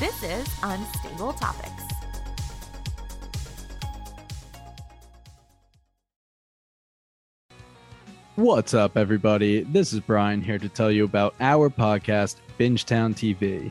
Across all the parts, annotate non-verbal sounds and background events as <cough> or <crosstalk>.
This is Unstable Topics. What's up, everybody? This is Brian here to tell you about our podcast, Bingetown TV.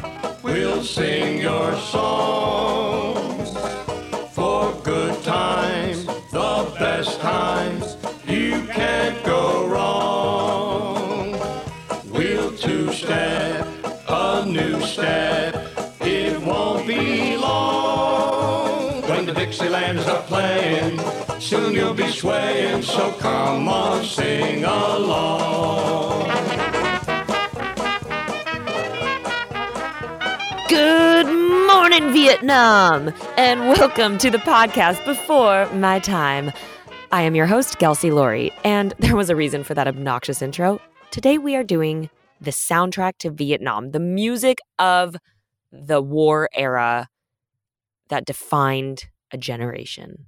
We'll sing your songs for good times, the best times. You can't go wrong. We'll two step, a new step. It won't be long when the Dixielanders are playing. Soon you'll be swaying, so come on, sing along. Morning, Vietnam, and welcome to the podcast before my time. I am your host, Kelsey Laurie, and there was a reason for that obnoxious intro. Today, we are doing the soundtrack to Vietnam, the music of the war era that defined a generation.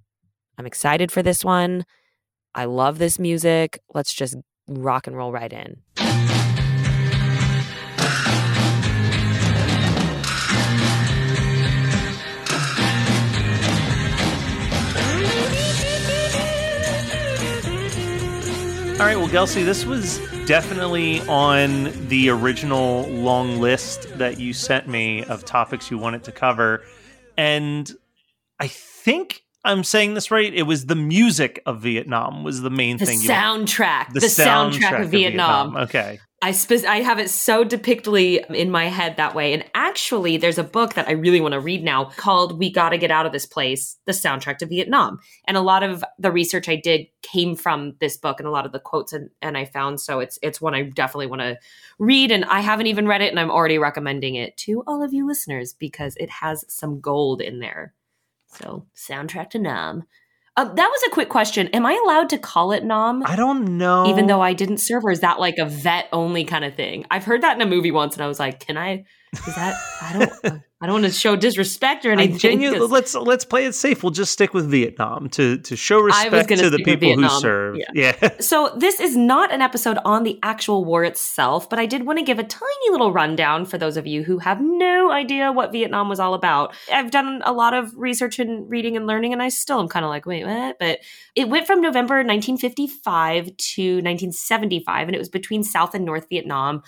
I'm excited for this one. I love this music. Let's just rock and roll right in. All right, well, Kelsey, this was definitely on the original long list that you sent me of topics you wanted to cover. And I think I'm saying this right. It was the music of Vietnam was the main The thing. you- soundtrack. The, soundtrack, of Vietnam. Okay. I spe- I have it so depictly in my head that way. And actually, there's a book that I really want to read now called "We Got to Get Out of This Place: The Soundtrack to Vietnam." And a lot of the research I did came from this book, and a lot of the quotes and, and I found. So it's it's one I definitely want to read. And I haven't even read it, and I'm already recommending it to all of you listeners because it has some gold in there. So soundtrack to Nam. Uh, that was a quick question. Am I allowed to call it Nam? I don't know. even though I didn't serve, or is that like a vet only kind of thing? I've heard that in a movie once, and I was like, "Can I? Is that? I don't. I don't want to show disrespect or anything." let's let's play it safe. We'll just stick with Vietnam to to show respect gonna the people who serve. Yeah. <laughs> So this is not an episode on the actual war itself, but I did want to give a tiny little rundown for those of you who have no idea what Vietnam was all about. I've done a lot of research and reading and learning, and I still am kind of like, wait, what? But it went from November 1955 to 1975, and it was between South and North Vietnam.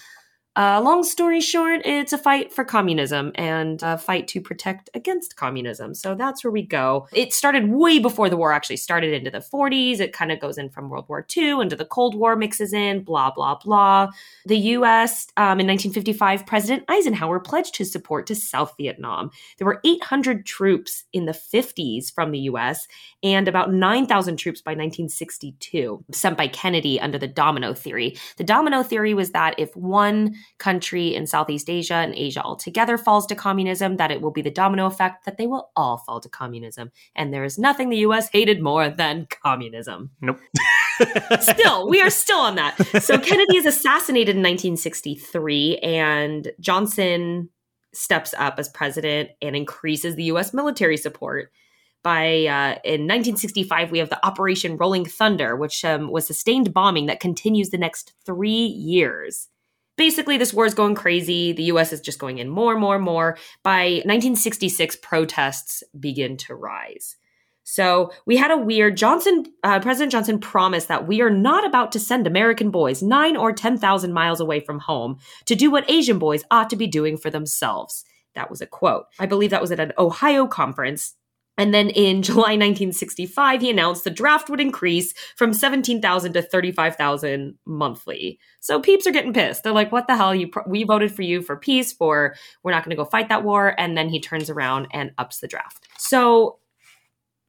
Uh, long story short, it's a fight for communism and a fight to protect against communism. So that's where we go. It started way before the war actually started into the 40s. It kind of goes in from World War II into the Cold War, mixes in, blah, blah, blah. The US um, in 1955, President Eisenhower pledged his support to South Vietnam. There were 800 troops in the 50s from the US and about 9,000 troops by 1962, sent by Kennedy under the domino theory. The domino theory was that if one country in Southeast Asia and Asia altogether falls to communism, that it will be the domino effect that they will all fall to communism. And there is nothing the US hated more than communism. Nope. <laughs> still, we are still on that. So <laughs> Kennedy is assassinated in 1963, and Johnson steps up as president and increases the US military support. By uh, in 1965, we have the Operation Rolling Thunder, which um, was sustained bombing that continues the next three years basically this war is going crazy. The us is just going in more and more and more. By 1966 protests begin to rise. So we had a weird johnson uh, president johnson promised that we are not about to send american boys nine or ten thousand miles away from home to do what asian boys ought to be doing for themselves. That was a quote. I believe that was at an ohio conference and then in <laughs> July 1965, he announced the draft would increase from 17,000 to 35,000 monthly. So peeps are getting pissed. They're like, what the hell? You we voted for you for peace, for we're not going to go fight that war. And then he turns around and ups the draft. So,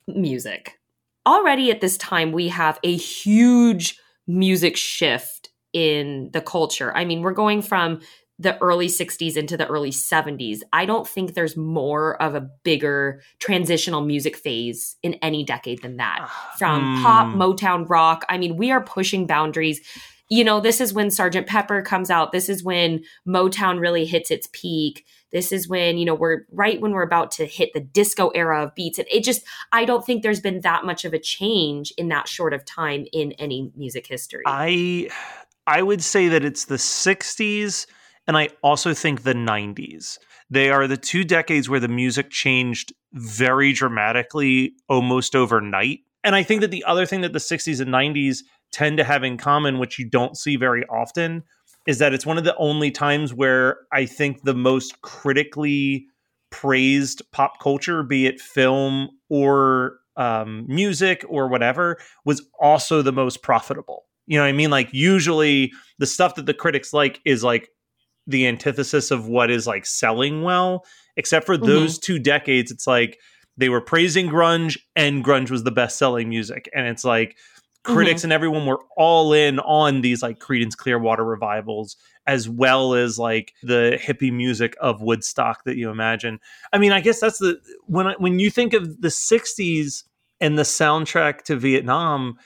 music. Already at this time, we have a huge music shift in the culture. I mean, we're going from the early 60s into the early 70s. I don't think there's more of a bigger transitional music phase in any decade than that. From mm. pop, Motown, rock. I mean, we are pushing boundaries. You know, this is when Sergeant Pepper comes out. This is when Motown really hits its peak. This is when, you know, we're right when we're about to hit the disco era of beats. And it just, I don't think there's been that much of a change in that short of time in any music history. I I would say that it's the 60s and I also think the 90s. They are the two decades where the music changed very dramatically almost overnight. And I think that the other thing that the 60s and 90s tend to have in common, which you don't see very often, is that it's one of the only times where I think the most critically praised pop culture, be it film or um, music or whatever, was also the most profitable. You know what I mean? Like, usually the stuff that the critics like is like the antithesis of what is like selling well. Except for mm-hmm. those two decades, it's like they were praising grunge and grunge was the best selling music. And it's like critics mm-hmm. and everyone were all in on these like Creedence Clearwater revivals as well as like the hippie music of Woodstock that you imagine. I mean, I guess that's the when I, when you think of the 60s and the soundtrack to Vietnam,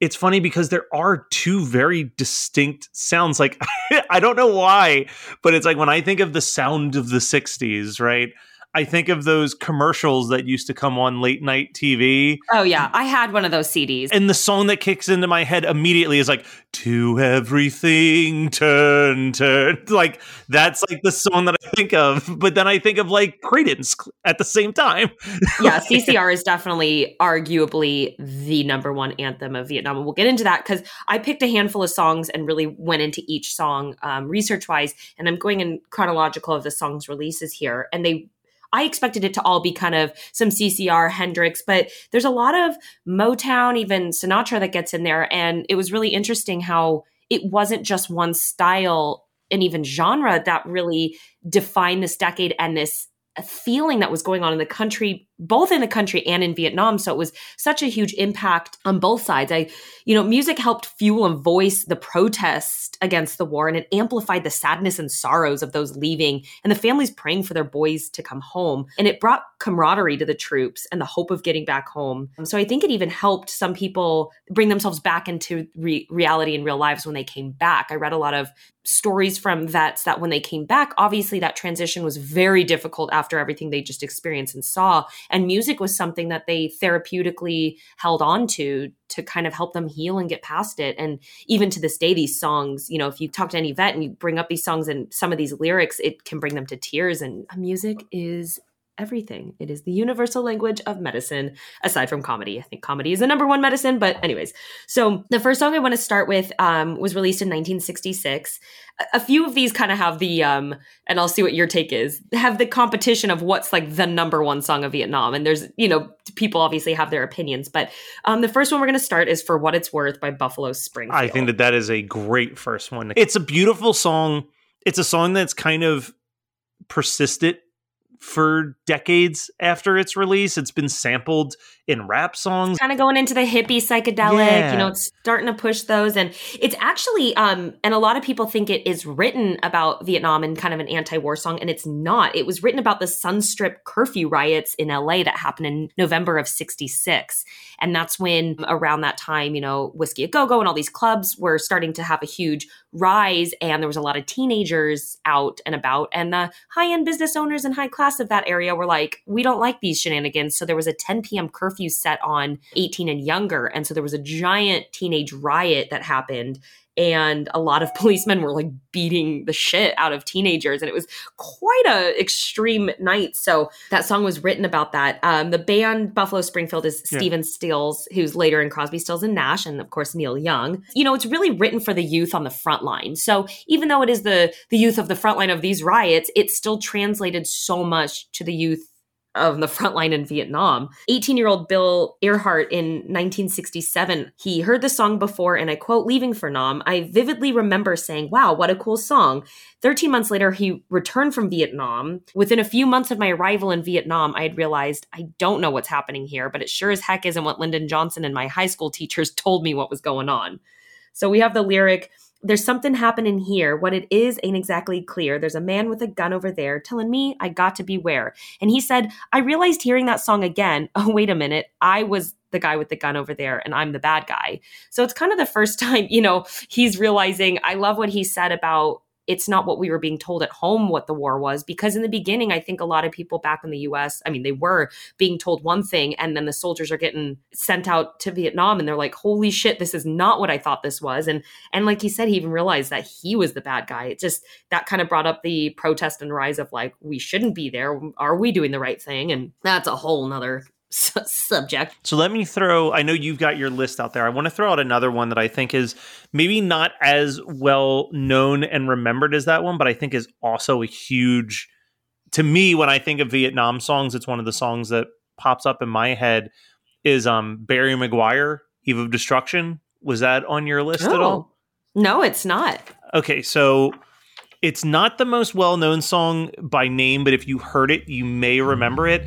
it's funny because there are two very distinct sounds. Like, <laughs> I don't know why, but it's like when I think of the sound of the 60s, right? I think of those commercials that used to come on late night TV. Oh yeah, I had one of those CDs. And the song that kicks into my head immediately is like "To Everything Turn Turn." <laughs> Like that's like the song that I think of. But then I think of like Creedence at the same time. <laughs> yeah, CCR is definitely arguably the number one anthem of Vietnam. And we'll get into that because I picked a handful of songs and really went into each song um, research wise. And I'm going in chronological of the songs releases here, and they I expected it to all be kind of some CCR, Hendrix, but there's a lot of Motown, even Sinatra that gets in there. And it was really interesting how it wasn't just one style and even genre that really defined this decade and this feeling that was going on in the country both in the country and in Vietnam. So it was such a huge impact on both sides. I, you know, music helped fuel and voice the protest against the war and it amplified the sadness and sorrows of those leaving and the families praying for their boys to come home. And it brought camaraderie to the troops and the hope of getting back home. So I think it even helped some people bring themselves back into re- reality and real lives when they came back. I read a lot of stories from vets that when they came back, obviously that transition was very difficult after everything they just experienced and saw and music was something that they therapeutically held on to to kind of help them heal and get past it. And even to this day these songs you know if you talk to any vet and you bring up these songs and some of these lyrics it can bring them to tears. And music is everything. It is the universal language of medicine, aside from comedy. I think comedy is the number one medicine, but anyways. So the first song I want to start with um, was released in 1966 a few of these kind of have the um and I'll see what your take is have the competition of what's like the number one song of Vietnam and there's you know people obviously have their opinions but um the first one we're going to start is for what it's worth by Buffalo Springfield. I think that that is a great first one. It's a beautiful song. It's a song that's kind of persisted for decades after its release. It's been sampled in rap songs. Kind of going into the hippie psychedelic, yeah. you know, it's starting to push those. And it's actually, um, and a lot of people think it is written about Vietnam and kind of an anti war song, and it's not. It was written about the Sunset Strip curfew riots in LA that happened in November of 66. And that's when, around that time, you know, Whisky a Go Go and all these clubs were starting to have a huge rise. And there was a lot of teenagers out and about. And the high end business owners and high class of that area were like, we don't like these shenanigans. So there was a 10 p.m. curfew set on 18 and younger. And so there was a giant teenage riot that happened and a lot of <laughs> policemen were like beating the shit out of teenagers and it was quite a extreme night. So that song was written about that. Um, the band buffalo springfield is yeah. stephen stills who's later in crosby stills and nash and of course neil young. You know it's really written for the youth on the front line. So even though it is the the youth of the front line of these riots it still translated so much to the youth of the front line in Vietnam. 18 year old Bill Ehrhart in 1967, he heard the song before, and I quote, Leaving for Nam, I vividly remember saying, Wow, what a cool song. 13 months later, he returned from Vietnam. Within a few months of my arrival in Vietnam, I had realized I don't know what's happening here, but it sure as heck isn't what Lyndon Johnson and my high school teachers <laughs> told me what was going on. So we have the lyric, there's something happening here. What it is ain't exactly clear. There's a man with a gun over there telling me I got to beware. And he said, I realized hearing that song again, <laughs> oh, wait a minute, I was the guy with the gun over there and I'm the bad guy. So it's kind of the first <laughs> time, you know, he's realizing I love what he said about it's not what we were being told at home what the war was because in the beginning i think a lot of people back in the us i mean they were being told one thing and then the soldiers are getting sent out to vietnam and they're like holy shit this is not what i thought this was. And and like he said he even realized that he was the bad guy. It just that kind of brought up the protest and rise of like we shouldn't be there. Are we doing the right thing? And that's a whole nother subject. So let me throw, I know you've got your list out there. I want to throw out another one that I think is maybe not as well known and remembered as that one, but I think is also a huge, to me, when I think of Vietnam songs, it's one of the songs that pops up in my head is um Barry McGuire, Eve of Destruction. Was that on your list oh. at all? No, it's not. Okay, so it's not the most well known song by name, but if you heard it, you may remember it.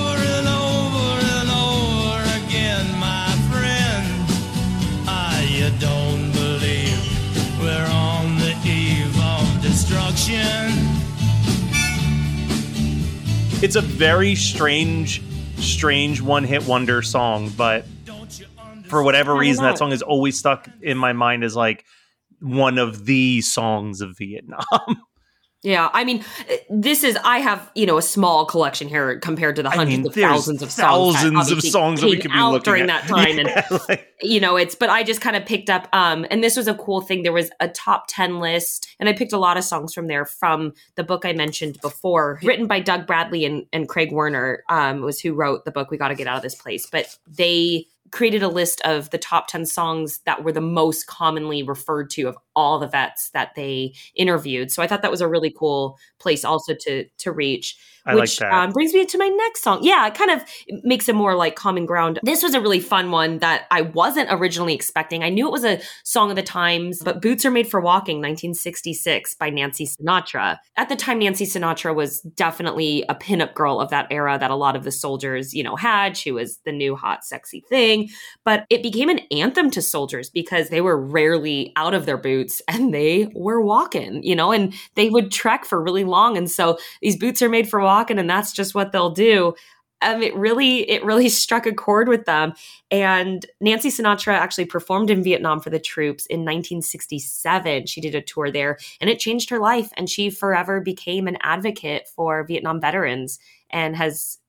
It's a very strange, strange one hit wonder song, but for whatever reason, that song is always stuck in my mind as like one of the songs of Vietnam. <laughs> Yeah, I mean, this is I have you know a small collection here compared to the hundreds I mean, of thousands of songs, thousands of songs that we could be looking during at. that time, <laughs> yeah, and like, you know it's. But I just kind of picked up, um, and this was a cool thing. There was a top ten list, and I picked a lot of songs from there from the book I mentioned before, written by Doug Bradley and, and Craig Werner, um, was who wrote the book. We got to get out of this place, but they created a list of the top 10 songs that were the most commonly referred to of all the vets that they interviewed. So I thought that was a really cool place also to to reach. I which like um, brings me to my next song. Yeah, it kind of makes it more like common ground. This was a really fun one that I wasn't originally expecting. I knew it was a song of the times, but Boots Are Made for Walking, 1966 by Nancy Sinatra. At the time, Nancy Sinatra was definitely a pinup girl of that era that a lot of the soldiers, you know, had. She was the new hot, sexy thing. But it became an anthem to soldiers because they were rarely out of their boots <laughs> and they were walking, you know, and they would trek for really long. And so these boots are made for walking and that's just what they'll do. um, it really it really <laughs> struck a chord with them. And Nancy Sinatra actually performed in Vietnam for the troops in 1967. She did a tour there, and it changed her life. And she forever became an advocate for Vietnam veterans and has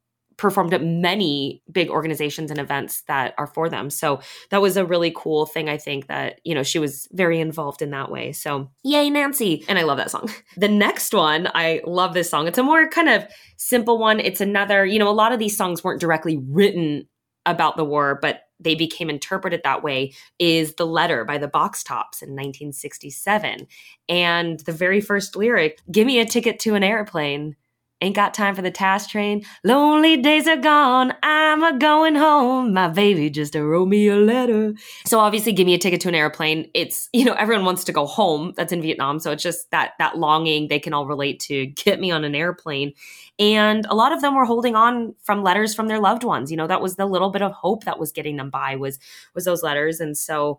performed at many big organizations and events that are for them. So that was a really cool thing. I think that, you know, she was very involved in that way. So yay, Nancy. And I love that song. <laughs> The next one, I love this song. It's a more kind of simple one. It's another, you know, a lot of these songs weren't directly written about the war, but they became interpreted that way is The Letter by the Box Tops in 1967. And the very first lyric, give me a ticket to an airplane Ain't got time for the task train. Lonely days are gone. I'm a going home. My baby just wrote me a letter. So obviously, give me a ticket to an airplane. It's you know everyone wants to go home. That's in Vietnam, so it's just that that longing they can all relate to. Get me on an airplane, and a lot of them were holding on from letters from their loved ones. You know that was the little bit of hope that was getting them by was was those letters, and so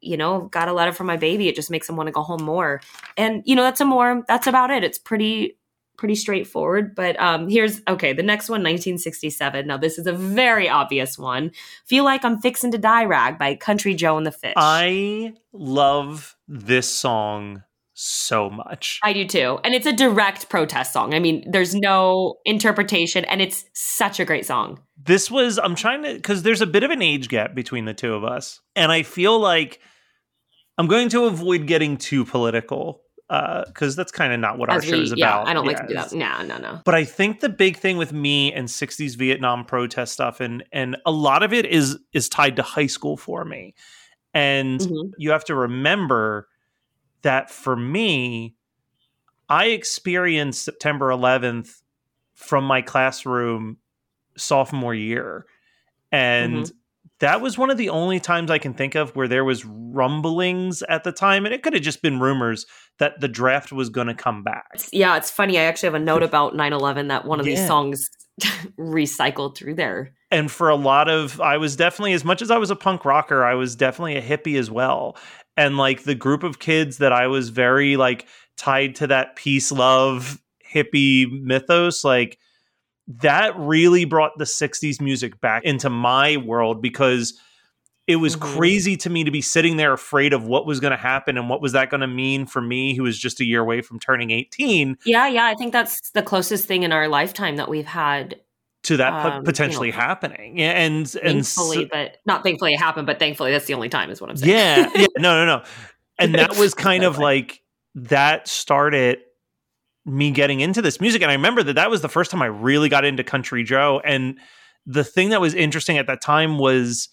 you know, got a letter from my baby. It just makes them want to go home more. And, you know, that's a more, that's about it. It's pretty, pretty straightforward. But um, here's okay. The next one, 1967. Now this is a very obvious one. Feel like I'm fixing to die, rag by Country Joe and the Fish. I love this song so much. I do too. And it's a direct protest song. I mean, there's no interpretation, and it's such a great song. This was, I'm trying to, because there's a bit of an age gap between the two of us. And I feel like I'm going to avoid getting too political because uh, that's kind of not what As our show is yeah, about. I don't yeah, like to do that. No, no, no. But I think the big thing with me and '60s Vietnam protest stuff, and and a lot of it is is tied to high school for me. And mm-hmm. you have to remember that for me, I experienced September 11th from my classroom sophomore year, and mm-hmm that was one of the only times I can think of where there was rumblings at the time, and it could have just been rumors that the draft was going to come back. Yeah, it's funny. I actually have a note about 9-11 that one of yeah. these songs <laughs> recycled through there. And for a lot of, I was definitely, as much as I was a punk rocker, I was definitely a hippie as well. And like the group of kids that I was very like tied to that peace, love, hippie mythos, like that really brought the 60s music back into my world because it was mm-hmm. crazy to me to be sitting there afraid of what was going to happen and what was that going to mean for me who was just a year away from turning 18 yeah yeah i think that's the closest thing in our lifetime that we've had to that um, potentially you know, happening. And thankfully and so, but not thankfully it happened but thankfully that's the only time is what i'm saying. Yeah yeah no no no. <laughs> And that was kind of like that started me getting into this music. And I remember that that was the first time I really got into Country Joe. And the thing that was interesting at that time was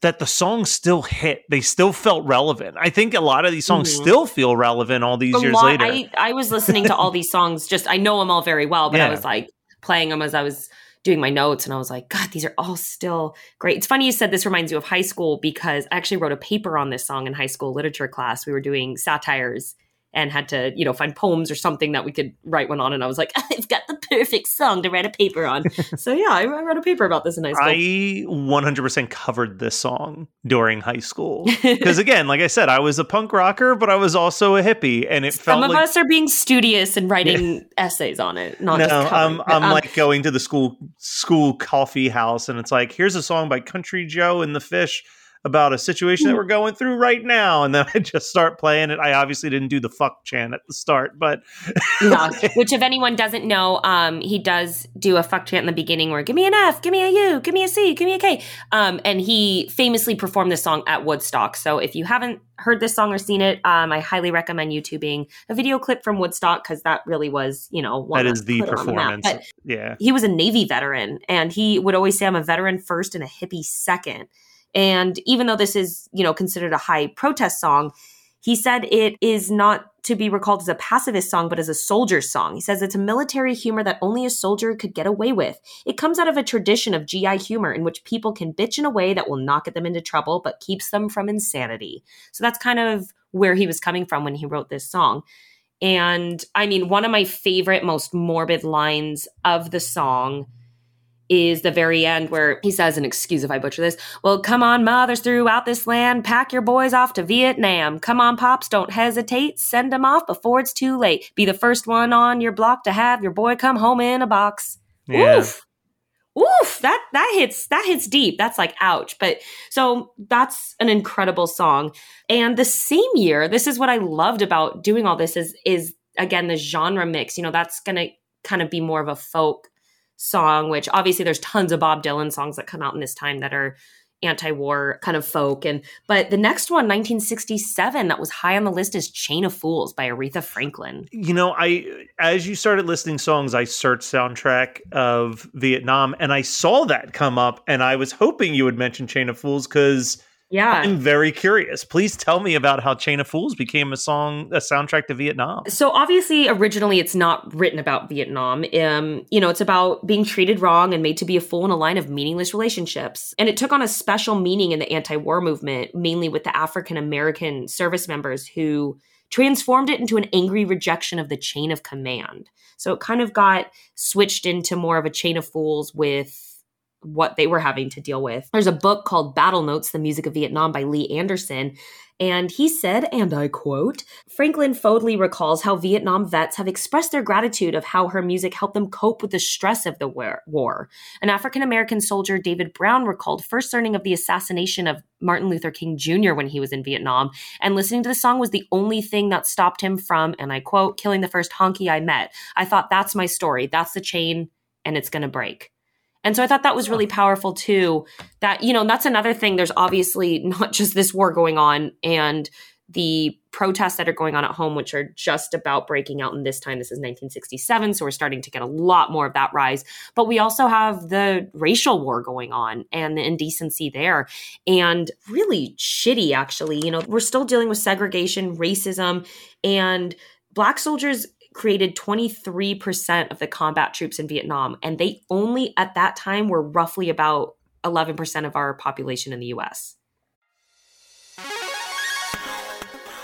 that the songs still hit. They still felt relevant. I think a lot of these songs mm-hmm. still feel relevant all these a years lot, later. I, I was listening to all these songs, just I know them all very well, but yeah. I was like playing them as I was doing my notes and I was like, God, these are all still great. It's funny you said this reminds you of high school because I actually wrote a paper on this song in high school literature class. We were doing satires and had to, you know, find poems or something that we could write one on. And I was like, <laughs> I've got the perfect song to write a paper on. <laughs> so yeah, I, I wrote a paper about this in high school. I 100% covered this song during high school <laughs> because again, like I said, I was a punk rocker, but I was also a hippie, and it felt some of us are being studious and writing essays on it. Not no, I'm I'm um, like going to the school school coffee house, and it's like here's a song by Country Joe and the Fish about a situation that hmm. we're going through right now and then <laughs> i just start playing it. I obviously didn't do the fuck chant at the start but yeah. <laughs> which if anyone doesn't know um, he does do a fuck chant in the beginning where give me an f give me a u give me a c give me a k. Um, and he famously performed this song at woodstock. So if you haven't heard this song or seen it um, i highly recommend youtubing a video clip from woodstock because that really was you know that is the performance. The yeah. he was a navy veteran and he would always say i'm a veteran first and a hippie second and even though this is, you know, considered a high protest song, he said it is not to be recalled as a pacifist song, but as a soldier song. He says it's a military humor that only a soldier could get away with. It comes out of a tradition of GI humor in which people can bitch in a way that will not get them into trouble, but keeps them from insanity. So that's kind of where he was coming from when he wrote this song. And I mean, one of my favorite, most morbid lines of the song is the very end where he says, and excuse if I butcher this, well, come on, mothers throughout this land, pack your boys off to Vietnam. Come on, pops, don't hesitate, send them off before it's too late. Be the first one on your block to have your boy come home in a box. Yeah. Oof. oof that that hits that hits deep that's like ouch but so that's an incredible song and the same year this is what i loved about doing all this is is again the genre mix you know that's gonna kind of be more of a folk song which obviously there's tons of bob dylan songs that come out in this time that are anti-war kind of folk. And but the next one 1967 that was high on the list is chain of fools by aretha franklin. You know, I as you started listing songs, I searched soundtrack of Vietnam and I saw that come up and I was hoping you would mention Chain of Fools cuz yeah I'm very curious. Please tell me about how Chain of Fools became a song a soundtrack to Vietnam. so obviously originally it's not written about vietnam um you know it's about being treated wrong and made to be a fool in a line of meaningless relationships and it took on a special meaning in the anti-war movement mainly with the african american service members who transformed it into an angry rejection of the chain of command so it kind of got switched into more of a chain of fools with what they were having to deal with. There's a book called Battle Notes The Music of Vietnam by Lee Andresen. And he said, and I quote, Franklin Fodley recalls how Vietnam vets have expressed their gratitude of how her music helped them cope with the stress of the war. An African American soldier, David Brown, recalled first learning of the assassination of Martin Luther King Jr. when he was in Vietnam, and listening to the song was the only thing that stopped him from, and I quote, killing the first honky I met. I thought, that's my story. That's the chain, and it's going to break. And so I thought that was really powerful too. That, you know, that's another thing. There's obviously <laughs> not just this war going on and the protests that are going on at home, which are just about breaking out in this time. This is 1967. So we're starting to get a lot more of that rise. But we also have the racial war going on and the indecency there. And really shitty, actually. You know, we're still dealing with segregation, racism, and black soldiers created 23% of the combat troops in Vietnam. And they only at that time were roughly about 11% of our population in the US.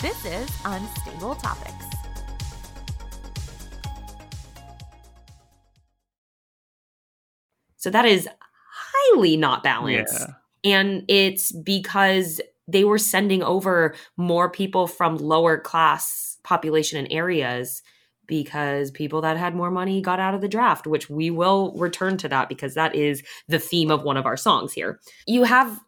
This is Unstable Topics. So that is highly not balanced. Yeah. And it's because they were sending over more people from lower class population and areas because people that had more money got out of the draft, which we will return to that because that is the theme of one of our songs here. You have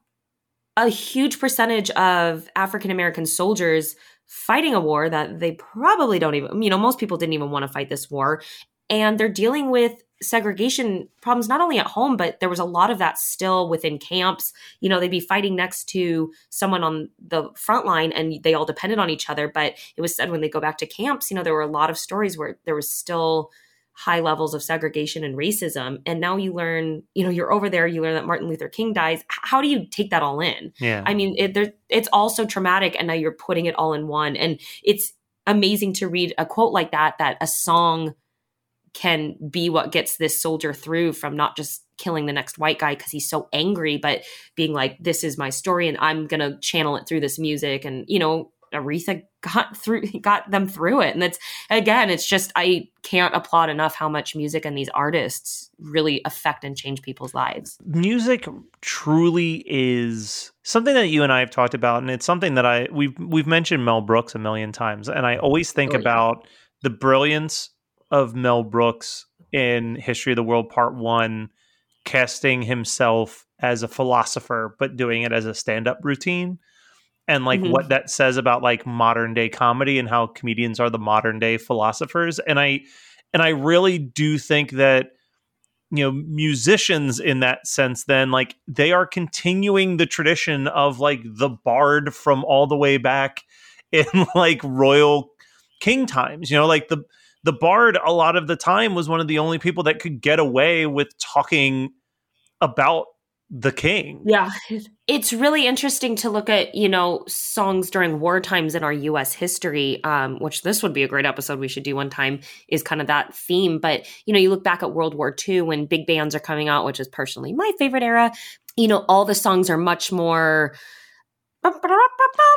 a huge percentage of African American soldiers fighting a war that they probably don't even, you know, most people didn't even want to fight this war. And they're dealing with segregation problems not only at home but there was a lot of that still within camps you know they'd be fighting next to someone on the front line and they all depended on each other but it was said when they go back to camps you know there were a lot of stories where there was still high levels of segregation and racism and now you learn you know you're over there you learn that martin luther king dies how do you take that all in Yeah. I mean, it, there, it's all so traumatic, and now you're putting it all in one. And it's amazing to read a quote like that, that a song can be what gets this soldier through from not just killing the next white guy because he's so angry, but being like, this is my story, and I'm going to channel it through this music. And, you know, Aretha got through, <laughs> got them through it. And that's, again, it's just, I can't applaud enough how much music and these artists really affect and change people's lives. music truly is something that you and I have talked about, and it's something that I we've we've mentioned Mel Brooks a million times, and I always think Oh, yeah. about the brilliance of Mel Brooks in History of the World Part One, casting himself as a philosopher, but doing it as a stand-up routine. And like Mhm. what that says about like modern day comedy and how comedians are the modern day philosophers. And I and I really do think that you know musicians in that sense then like they are continuing the tradition of like the bard from all the way back <laughs> in like royal king times you know like the the bard a lot of the time was one of the only people that could get away with talking about the king. Yeah. It's really interesting to look at, you know, songs during war times in our US history, um, which this would be a great episode we should do one time, is kind of that theme. But, you know, you look back at World War II when big bands are coming out, which is personally my favorite era, you know, all the songs are much more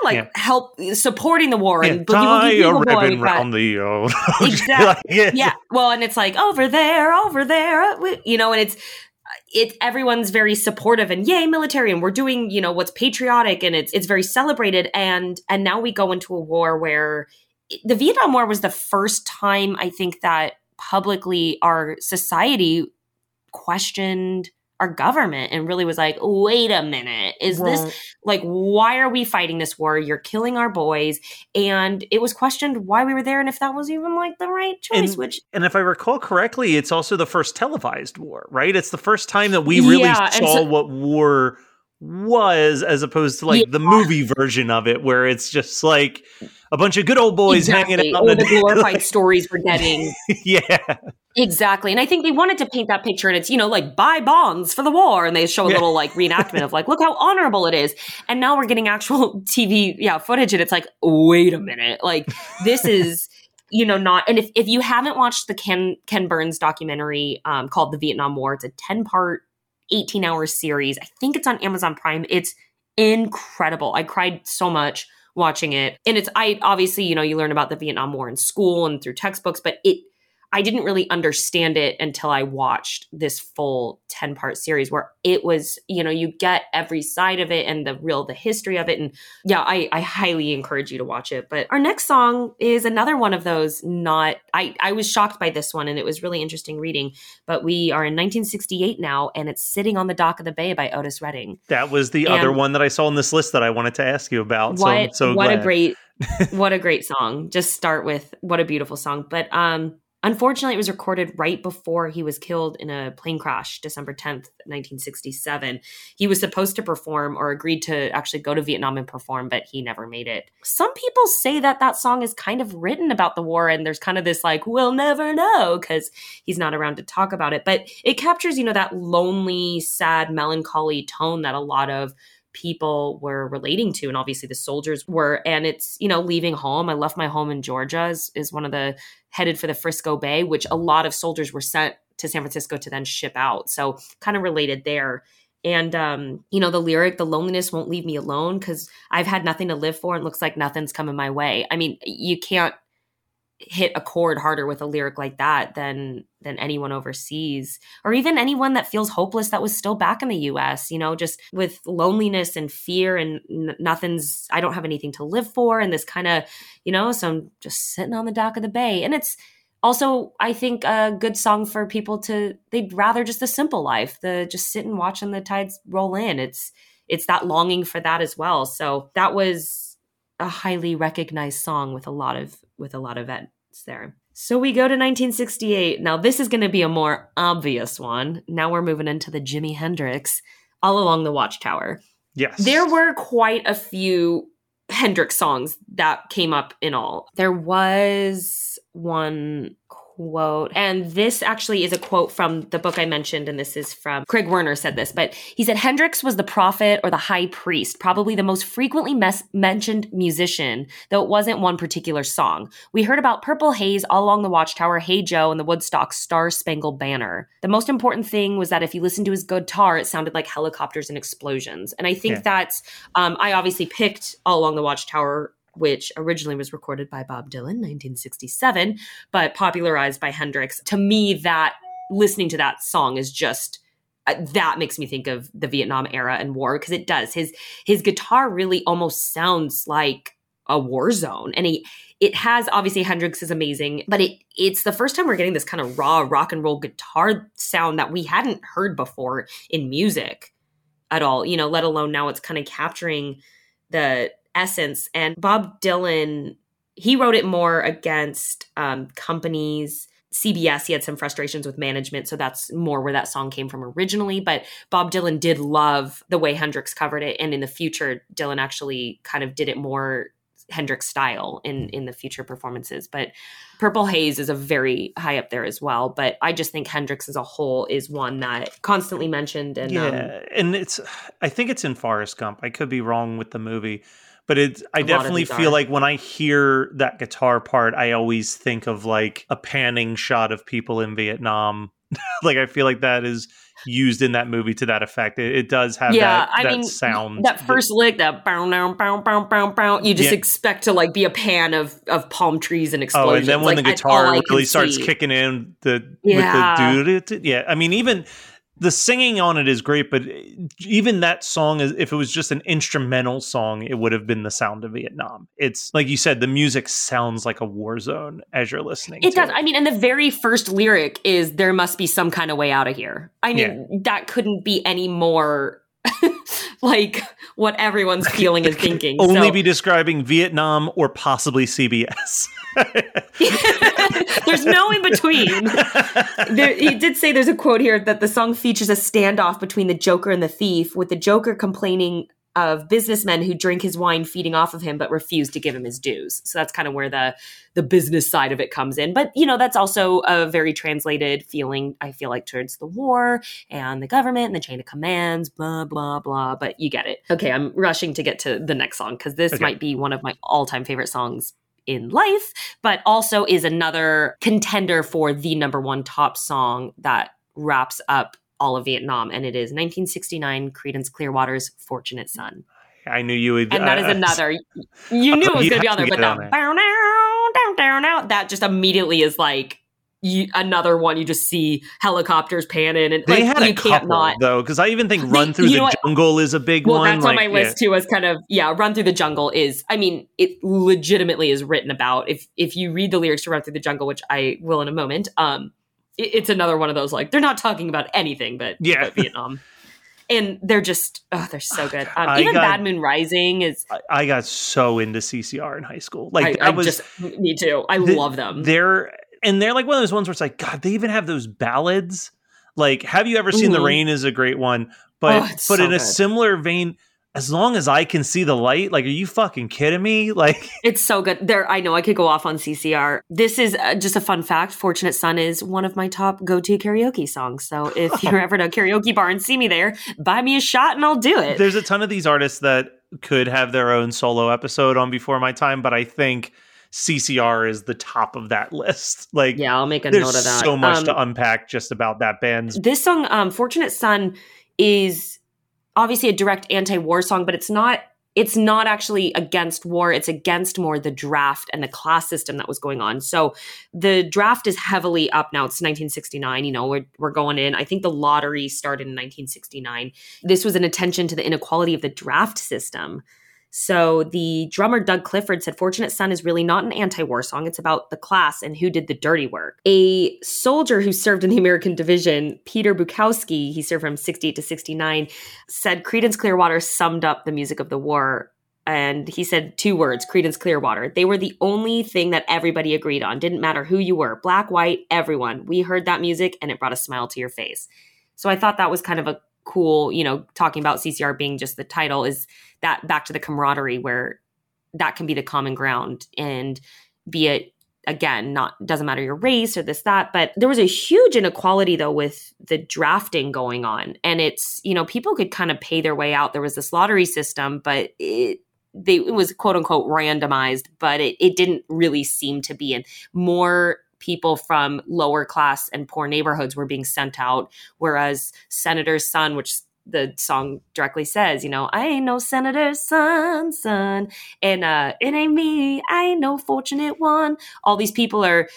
like Yeah. help supporting the war Yeah, and Boogie tie a ribbon round the old. <laughs> Exactly. Like, yeah. yeah well and it's like over there over there you know and it's it everyone's very supportive and yay military and we're doing you know what's patriotic and it's it's very celebrated. And and now we go into a war where the Vietnam War was the first time I think that publicly our society questioned our government and really was like wait a minute is this like why are we fighting this war? You're killing our boys. And it was questioned why we were there and if that was even like the right choice And- which And if I recall correctly, it's also the first televised war, right? It's the first time that we really Yeah, saw so- what war was as opposed to like the movie version of it where it's just like a bunch of good old boys exactly, hanging out in the <laughs> glorified like, stories we're getting. <laughs> Yeah. Exactly. And i think they wanted to paint that picture and it's you know like buy bonds for the war and they show a Yeah. little like reenactment of like look how honorable it is. And now we're getting actual <laughs> tv yeah footage and it's like wait a minute. Like this is you know not and if, if you haven't watched the ken ken burns documentary um, called the vietnam war it's a 10 part 18 hour series. I think it's on amazon prime. It's incredible. I cried so much watching it. And it's i obviously you know you learn about the vietnam war in school and through textbooks but it i didn't really understand it until i watched this full 10 part series where it was you know you get every side of it and the real the history of it. And yeah i i highly encourage you to watch it. But our next song is another one of those not i i was shocked by this one and it was really interesting reading but we are in 1968 now and it's sitting on the dock of the bay by otis redding. That was the And- other one that I saw on this list that I wanted to ask you about so what I'm so what glad. a great <laughs> what a great song. Just start with what a beautiful song. But um unfortunately it was recorded right before he was killed in a plane crash december 10th 1967 he was supposed to perform or agreed to actually go to vietnam and perform but he never made it. Some people say that that song is kind of written about the war and there's kind of this like we'll never know because he's not around to talk about it. But it captures you know that lonely sad melancholy tone that a lot of people were relating to and obviously the soldiers were. And it's you know leaving home. I left my home in georgia is, is one of the headed for the frisco bay which a lot of soldiers were sent to san francisco to then ship out. So kind of related there. And um you know the lyric the loneliness won't leave me alone because i've had nothing to live for and looks like nothing's coming my way. I mean you can't hit a chord harder with a lyric like that than than anyone overseas or even anyone that feels hopeless that was still back in the US you know just with loneliness and fear and n- nothing's I don't have anything to live for and this kind of you know so I'm just sitting on the dock of the bay. And it's also I think a good song for people to they'd rather just a simple life the just sit and watching the tides roll in. It's it's that longing for that as well. So that was a highly recognized song with a lot of with a lot of vets there. So we go to 1968. Now this is going to be a more obvious one. Now we're moving into the Jimi Hendrix all along the Watchtower. yes There were quite a few Hendrix songs that came up in all. There was one quote, and this actually is a quote from the book I mentioned, and this is from Craig Werner said this, but he said Hendrix was the prophet or the high priest, probably the most frequently mes- mentioned musician, though it wasn't one particular song. We heard about Purple Haze all along the Watchtower, Hey Joe, and the Woodstock Star Spangled Banner. The most important thing was that if you listened to his guitar, it sounded like helicopters and explosions. And I think Yeah. that's, um, I obviously picked All Along the Watchtower, which originally was recorded by Bob Dylan, 1967, but popularized by Hendrix. To me, that listening to that song is just uh, that makes me think of the Vietnam era and war because it does. His his guitar really almost sounds like a war zone, and he it has obviously Hendrix is amazing, but it it's the first time we're getting this kind of raw rock and roll guitar sound that we hadn't heard before in music at all. You know, let alone now it's kind of capturing the essence. And Bob Dylan, he wrote it more against um, companies. CBS, he had some frustrations with management, so that's more where that song came from originally. But Bob Dylan did love the way Hendrix covered it, and in the future, Dylan actually kind of did it more Hendrix style in in the future performances. But Purple Haze is a very high up there as well. But I just think Hendrix as a whole is one that constantly mentioned and yeah, um, and it's I think it's in Forrest Gump. I could be wrong with the movie, but it's I A definitely feel are. like when I hear that guitar part, I always think of like a panning shot of people in Vietnam. <laughs> like I feel like that is used in that movie to that effect. It, it does have yeah, that, I that mean sound. that first lick, that bow bow bow bow bow bow, you just Yeah. expect to like be a pan of of palm trees and explosions. Oh, and then when Like, the guitar really starts see. kicking in the Yeah. with the doo yeah. I mean, even the singing on it is great, but uh, even that song is if it was just an instrumental song, it would have been the sound of Vietnam. It's like you said, the music sounds like a war zone as you're listening. It to does. I mean, and the very first lyric is "There must be some kind of way out of here." I mean, that couldn't be any more like what everyone's feeling and thinking. Only So- be describing Vietnam or possibly CBS. <laughs> there's no in between. There, he did say there's a quote here that the song features a standoff between the Joker and the thief, with the Joker complaining of businessmen who drink his wine feeding off of him but refuse to give him his dues. So that's kind of where the the business side of it comes in. But you know, that's also a very translated feeling I feel like towards the war and the government and the chain of commands, blah blah blah, but you get it. Okay, I'm rushing to get to the next song cuz this Okay. might be one of my all-time favorite songs in life, but also is another contender for the number 1 top song that wraps up all of Vietnam, and it is 1969 Creedence Clearwater's "Fortunate Son," I knew you would. and that is uh, another. You knew it was going to be on there, but on that bow now, down, down, now, that just immediately is like you, another one. You just see helicopters panning, and They like, had you a can't couple not. though, because I even think "Run Through the what? Jungle" is a big Well, one. that's on like, my list too. As kind of yeah, "Run Through the Jungle" is. I mean, it legitimately is written about. If if you read the lyrics to "Run Through the Jungle," which I will in a moment, um, it- it's another one of those like they're not talking about anything but, Yeah. but Vietnam, and they're just oh, they're so good. Um, even got- Bad Moon Rising is. I, I got so into CCR in high school. Like I, I was just me too. I the- love them. they're and they're like one of those ones where it's like God, they even have those ballads. Like, have you ever seen "The Mhm. Rain" is a great one, but Oh, but so in a similar vein, as long as I can see the light, like, are you fucking kidding me? <laughs> Like, It's so good. There, I know I could go off on CCR. This is uh, just a fun fact. Fortunate Son is one of my top go-to karaoke songs. So if <laughs> you're ever at a karaoke bar and see me there, buy me a shot and I'll do it. there's a ton of these artists that could have their own solo episode on Before My Time, but I think CCR is the top of that <laughs> list. Like, yeah, I'll make a note of that. so much Um, to unpack just about that band's this song, um, Fortunate Son, is obviously a direct anti-war song, but it's not. It's not actually against war. It's against more the draft and the class system that was going on. So the draft is heavily up now. It's 1969. You know, we're, we're going in. I think the lottery started in 1969. This was an attention to the inequality of the draft system. So the drummer Doug Clifford said, Fortunate Son is really not an anti war song. It's about the class and who did the dirty work. A soldier who served in the Americal division, Peter Bukowski, he served from 68 to 69, said Creedence Clearwater summed up the music of the war. And he said two words Creedence Clearwater. They were the only thing that everybody agreed on. Didn't matter who you were, black, white, everyone. We heard that music and it brought a smile to your face. So I thought that was kind of a cool, you know, talking about CCR being just the title is that back to the camaraderie where that can be the common ground and be it again not doesn't matter your race or this that but there was a huge inequality though with the drafting going on. And it's you know people could kind of pay their way out. There was this lottery system but it they it was quote unquote randomized but it, it didn't really seem to be. And more people from lower class and poor neighborhoods were being sent out whereas senator's son which the song directly says, you know, I ain't no senator's son, son, and uh, it ain't me, I ain't no fortunate one. All these people are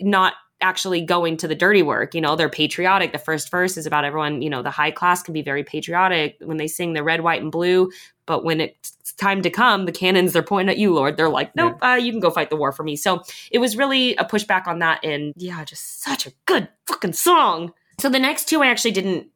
not actually going to the dirty work. You know, they're patriotic. The first verse is about everyone, you know, the high class can be very patriotic when they sing the red, white, and blue. But when it's time to come, the cannons, they're pointing at you, Lord. They're like, nope, uh, you can go fight the war for me. So it was really a pushback on that. And yeah, just such a good fucking song. So the next two I actually didn't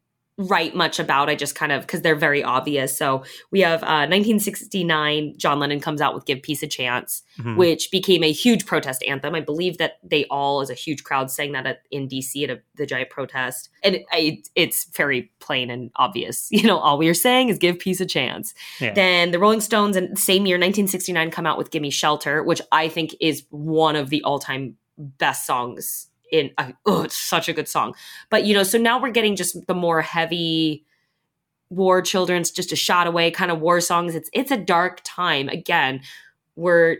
write much about. I just kind of because they're very obvious. So we have uh, 1969. John Lennon comes out with "Give Peace a Chance," Mhm. which became a huge protest anthem. I believe that they all, as a huge crowd, sang that at, in DC at a, the giant protest, and it, I, it's very plain and obvious. <laughs> You know, all we are saying is "Give peace a chance." Yeah. Then the Rolling Stones, in same year, 1969, come out with "Gimme Shelter," which I think is one of the all-time best songs. In uh, oh, it's such a good song. But you know, so now we're getting just the more heavy war children's just a shot away kind of war songs. It's it's a dark time. Again, we're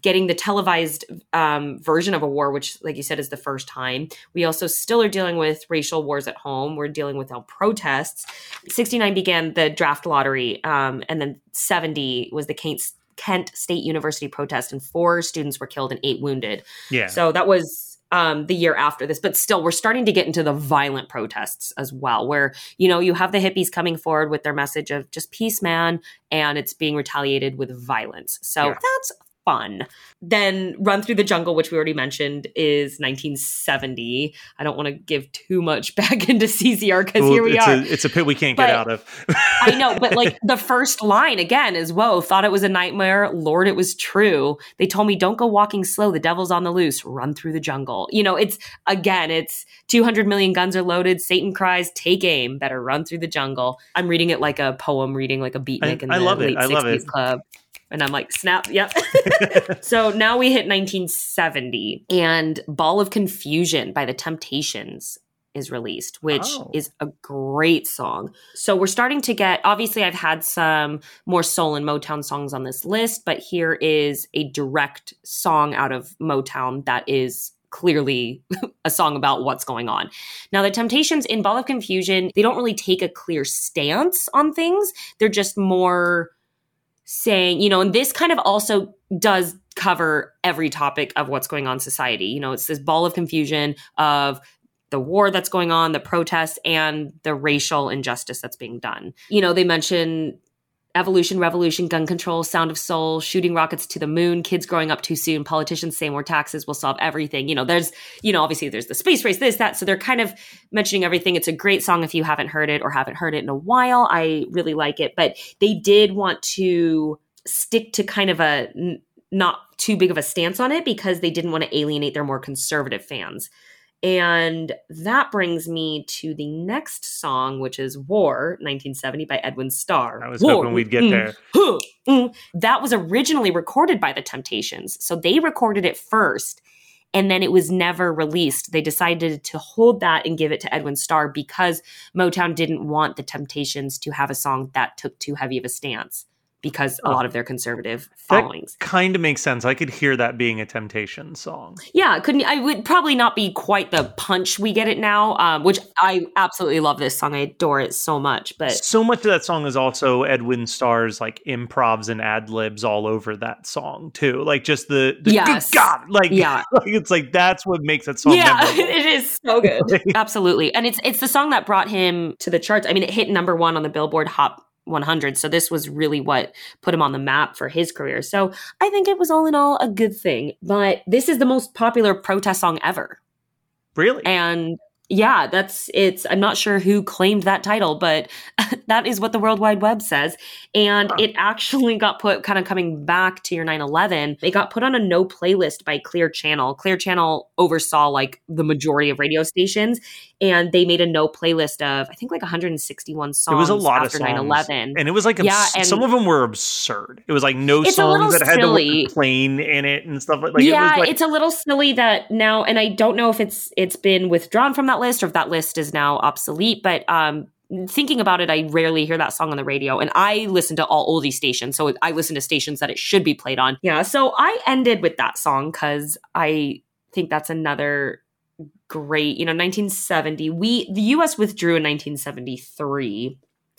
getting the televised um, version of a war, which, like you said, is the first time. We also still are dealing with racial wars at home. We're dealing with now protests. 69 began the draft lottery, um, and then 70 was the Kent, Kent State University protest, and four students were killed and eight wounded. Yeah. So that was um, the year after this, but still, we're starting to get into the violent protests as well, where you know you have the hippies coming forward with their message of just peace, man, and it's being retaliated with violence. So Yeah. that's fun. Then Run Through the Jungle, which we already mentioned, is 1970. I don't want to give too much <laughs> back into CCR because Well, here we it's are. A, it's a pit we can't But- get out of. <laughs> I know, but like <laughs> the first line again is whoa, thought it was a nightmare. Lord, it was true. They told me, don't go walking slow. The devil's on the loose. Run through the jungle. You know, it's again, it's 200 million guns are loaded. Satan cries, take aim. Better run through the jungle. I'm reading it like a poem, reading like a beatnik I- in I the love it. late I 60s love it. club. And I'm like, snap, yep. <laughs> so now we hit 1970 and Ball of Confusion by the Temptations is released, which Oh. is a great song. So we're starting to get, obviously, I've had some more soul and Motown songs on this list, but here is a direct song out of Motown that is clearly <laughs> a song about what's going on. Now, the Temptations in Ball of Confusion, they don't really take a clear stance on things. They're just more saying, you know, and this kind of also does cover every topic of what's going on in society. You know, it's this ball of confusion of the war that's going on, the protests, and the racial injustice that's being done. You know, they mention evolution, revolution, gun control, sound of soul, shooting rockets to the moon, kids growing up too soon, politicians say more taxes will solve everything. You know, there's, you know, obviously there's the space race, this, that. So they're kind of mentioning everything. It's a great song if you haven't heard it or haven't heard it in a while. I really like it. But they did want to stick to kind of a n- not too big of a stance on it because they didn't want to alienate their more conservative fans. And that brings me to the next song, which is War, 1970 by Edwin Starr. I was War, hoping we'd get <laughs> mm, there. huh, mm. That was originally recorded by the Temptations. So they recorded it first and then it was never released. They decided to hold that and give it to Edwin Starr because Motown didn't want the Temptations to have a song that took too heavy of a stance because a Oh. lot of their conservative followings. kind of makes sense. I could hear that being a Temptation song. Yeah, it couldn't I would probably not be quite the punch we get it now, um, which I absolutely love this song. I adore it so much. But So much of that song is also Edwin Starr's like improvs and ad libs all over that song too. Like just the, the Yes. good God, like Yeah. <laughs> like it's like that's what makes that song yeah, <laughs> it is so good. <laughs> Absolutely. And it's it's the song that brought him to the charts. I mean, it hit number 1 on the Billboard Hot 100. So this was really what put him on the map for his career. So I think it was all in all a good thing. But this is the most popular protest song ever. Really? And yeah, that's it's I'm not sure who claimed that title, but <laughs> that is what the World Wide Web says. And it actually got put kind of coming back to your 9/11. It got put on a no playlist by Clear Channel. Clear Channel oversaw like the majority of radio stations and they made a no playlist of I think like 161 songs it was a lot after of songs, 9/11. and it was like Yeah, abs- some of them were absurd. It was like no It's a little songs that had silly. the word plane in it and stuff like. like yeah, it like, it's a little silly that now, and I don't know if it's it's been withdrawn from that list or if that list is now obsolete. But um, thinking about it, I rarely hear that song on the radio, and I listen to all oldie stations, so I listen to stations that it should be played on. Yeah, so I ended with that song because I think that's another great. You know, 1970. We the U.S. withdrew in 1973.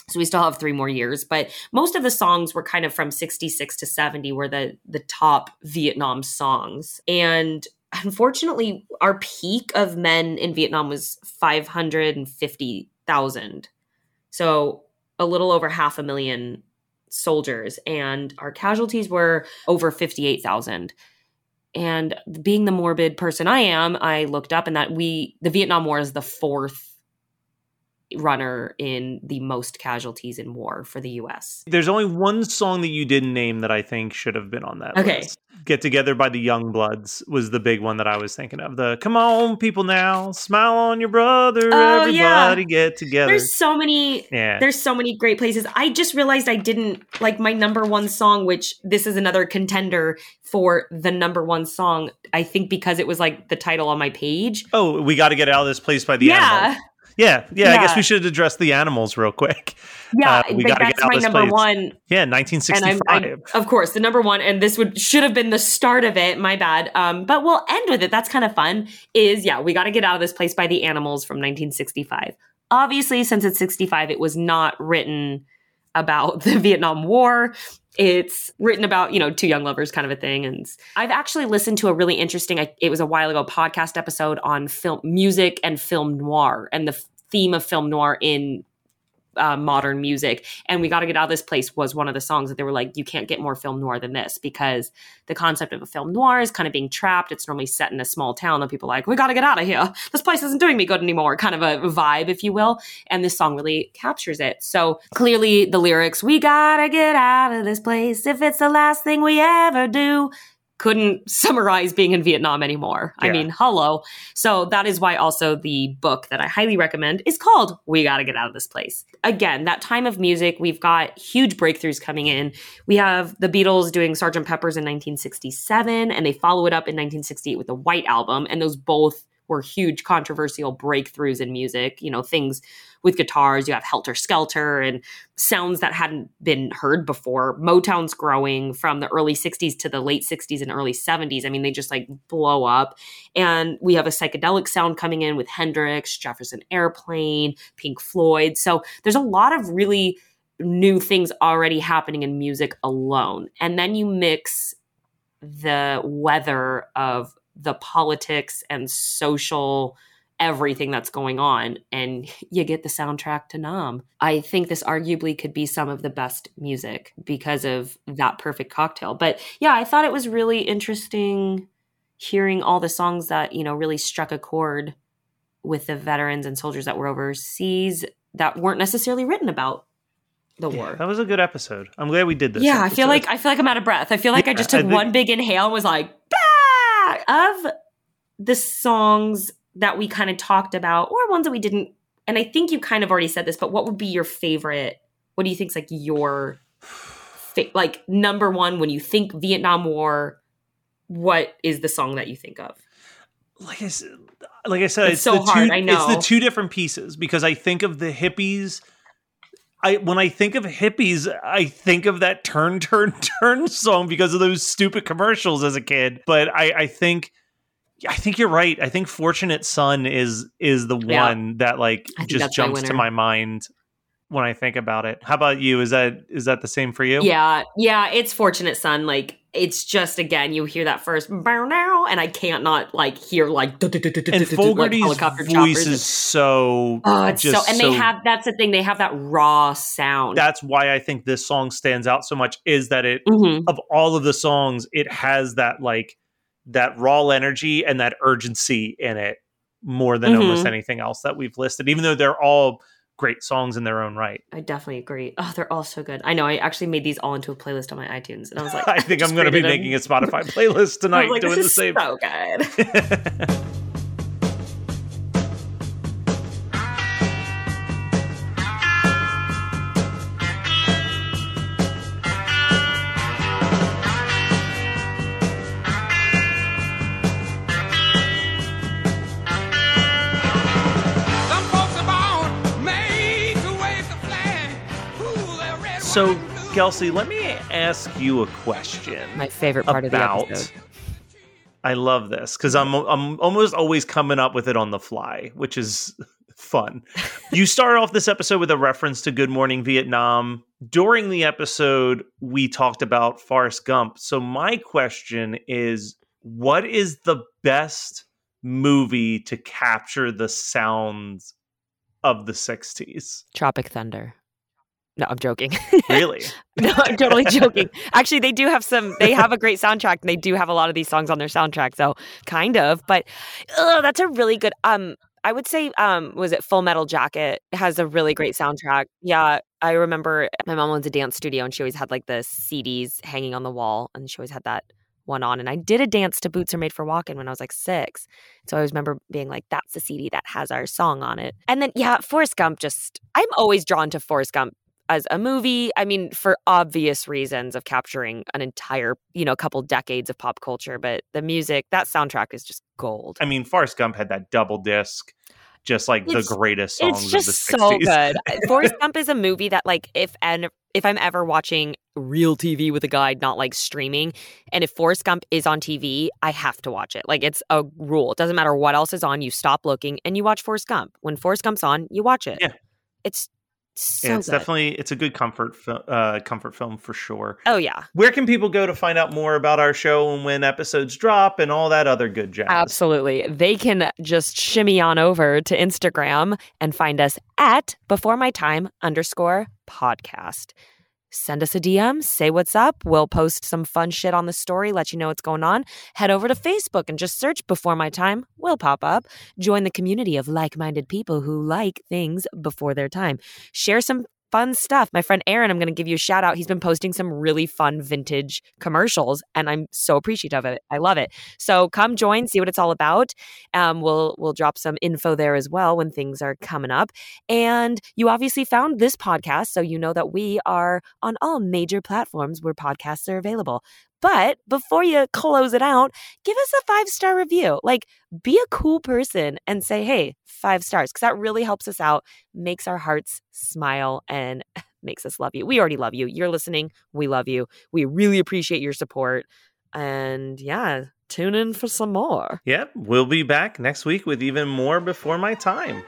So we still have three more years, but most of the songs were kind of from 66 to 70 were the the top Vietnam songs. And unfortunately, our peak of men in Vietnam was 550,000. So a little over half a million soldiers and our casualties were over 58,000. And being the morbid person I am, I looked up and that we the Vietnam War is the fourth runner in the most casualties in war for the US. There's only one song that you didn't name that I think should have been on that Okay. list. Get Together by the Youngbloods was the big one that I was thinking of. The Come on, people now, smile on your brother, Oh, yeah. everybody get together. There's so many yeah. there's so many great places. I just realized I didn't like my number one song, which this is another contender for the number one song. I think because it was like the title on my page. oh, we got to get out of this place by the end. yeah. animals. Yeah, yeah, I guess we should address the animals real quick. Yeah, Uh, we gotta get that's out my this number place. one. Yeah, 1965. I, of course, the number one, and this would should have been the start of it. My bad. Um, but we'll end with it. That's kind of fun. Is yeah, we got to get out of this place by the animals from 1965. Obviously, since it's 65, it was not written about the <laughs> Vietnam War. It's written about you know two young lovers kind of a thing. And I've actually listened to a really interesting. It was a while ago podcast episode on film music and film noir and the theme of film noir in uh, modern music. And we got to get out of this place was one of the songs that they were like, you can't get more film noir than this because the concept of a film noir is kind of being trapped. It's normally set in a small town and people like, we got to get out of here. <laughs> This place isn't doing me good anymore. Kind of a vibe, if you will. And this song really captures it. So clearly the lyrics, we got to get out of this place if it's the last thing we ever do. Couldn't summarize being in Vietnam anymore. I mean, hello. So that is why also the book that I highly recommend is called We Gotta Get Out of This Place. Again, that time of music, we've got huge breakthroughs coming in. We have the Beatles doing Sgt. Pepper's in 1967, and they follow it up in 1968 with the White Album, and those both were huge controversial breakthroughs in music. You know, things with guitars, you have Helter Skelter and sounds that hadn't been heard before. Motown's growing from the early 60s to the late 60s and early 70s. I mean, they just like blow up. And we have a psychedelic sound coming in with Hendrix, Jefferson Airplane, Pink Floyd. So there's a lot of really new things already happening in music alone. And then you mix the weather of the politics and social everything that's going on and <laughs> you get the soundtrack to Nam. I think this arguably could be some of the best music because of that perfect cocktail. But yeah, I thought it was really interesting hearing all the songs that, you know, really struck a chord with the veterans and soldiers that were overseas that weren't necessarily written about the Yeah, war. that was a good episode. I'm glad we did this. Yeah, I feel like I feel like I'm out of breath. I feel like I Yeah, just I took think- one big inhale and was like, bah! Of the songs that we kind of talked about, or ones that we didn't. And I think you kind of already said this, but what would be your favorite? What do you think's like your fa- like number one when you think Vietnam War? What is the song that you think of? like I said, like I said, It's it's, so the hard, Two, I It's the two different pieces because I think of the hippies. I when I think of hippies, I think of that turn, <laughs> turn, turn song because of those stupid commercials as a kid. But I, I think, I think you're right. I think "Fortunate Son" is is the Yeah. one that like just my jumps to my mind when I think about it. How about you? Is that is that the same for you? Yeah, yeah, it's fortunate son. Like it's just again, you hear that first bow now, and I can't not like hear like And Fogerty's helicopter voice is so Oh, it's so and they have that's the thing they have that raw sound. that's why I think this song stands out so much is that it Mhm. of all of the songs it has that like that raw energy and that urgency in it more than almost anything else that we've listed even though they're all great songs in their own right. I definitely agree. Oh, they're all so good. I know. I actually made these all into a playlist on my iTunes, and I was <laughs> like, I think I'm going to be them. making a Spotify playlist <laughs> tonight like, doing the same. So good. <laughs> So, white, and blue. Kelsey, let me ask you a question. my favorite part about of the episode. I love this because I'm I'm almost always coming up with it on the fly, which is fun. you start off this episode with a reference to Good Morning Vietnam. During the episode, we talked about Forrest Gump. So my question is, what is the best movie to capture the sounds of the '60s? Tropic Thunder. No, I'm joking. Really? <laughs> no, I'm totally joking. Actually, they do have some. They have a great soundtrack, and they do have a lot of these songs on their soundtrack. So, kind of, but oh, that's a really good. Um, I would say, um, was it Full Metal Jacket has a really great soundtrack. Yeah, I remember my mom owns a dance studio and she always had like the CDs hanging on the wall, and she always had that one on. And I did a dance to Boots Are Made for Walking when I was like six. So I always remember being like, that's the CD that has our song on it. And then, yeah, Forrest Gump just, I'm always drawn to Forrest Gump as a movie. I mean, for obvious reasons of capturing an entire, you know, couple decades of pop culture. But the music, that soundtrack is just gold. I mean, Forrest Gump had that double disc, just like It's- the greatest songs It's just of the 60s. so good. <laughs> Forrest Gump is a movie that, like, if and if I'm ever watching real TV with a guide, not like streaming, and if Forrest Gump is on TV, I have to watch it. Like, it's a rule. It doesn't matter what else is on. You stop looking and you watch Forrest Gump. When Forrest Gump's on, you watch it. Yeah. it's so it's good. definitely it's a good comfort uh, comfort film for sure. Oh yeah, Where can people go to find out more about our show and when episodes drop and all that other good jazz? Absolutely. They can just shimmy on over to Instagram and find us at before my time underscore podcast. Send us a DM, say what's up. We'll post some fun shit on the story, let you know what's going on. Head over to Facebook and just search Before My Time. We'll pop up. Join the community of like minded people who like things before their time. Share some fun stuff. My friend Aaron, I'm going to give you a shout out. He's been posting some really fun vintage commercials, and I'm so appreciative of it. I love it. So come join, see what it's all about. Um, we'll we'll drop some info there as well when things are coming up. And you obviously found this podcast, so you know that we are on all major platforms where podcasts are available. But before you close it out, give us a five star review. Like, be a cool person and say, hey, five stars, because that really helps us out, makes our hearts smile, and <laughs> makes us love you. We already love you. You're listening. We love you. We really appreciate your support. And yeah, tune in for some more. Yep, we'll be back next week with even more before my time.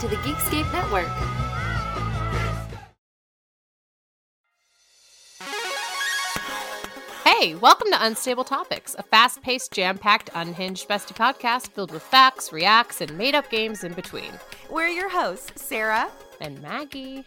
To the Geekscape Network. Hey, welcome to Unstable Topics, a fast paced, jam packed, unhinged bestie podcast filled with facts, reacts, and made up games in between. We're your hosts, Sarah, And Maggie.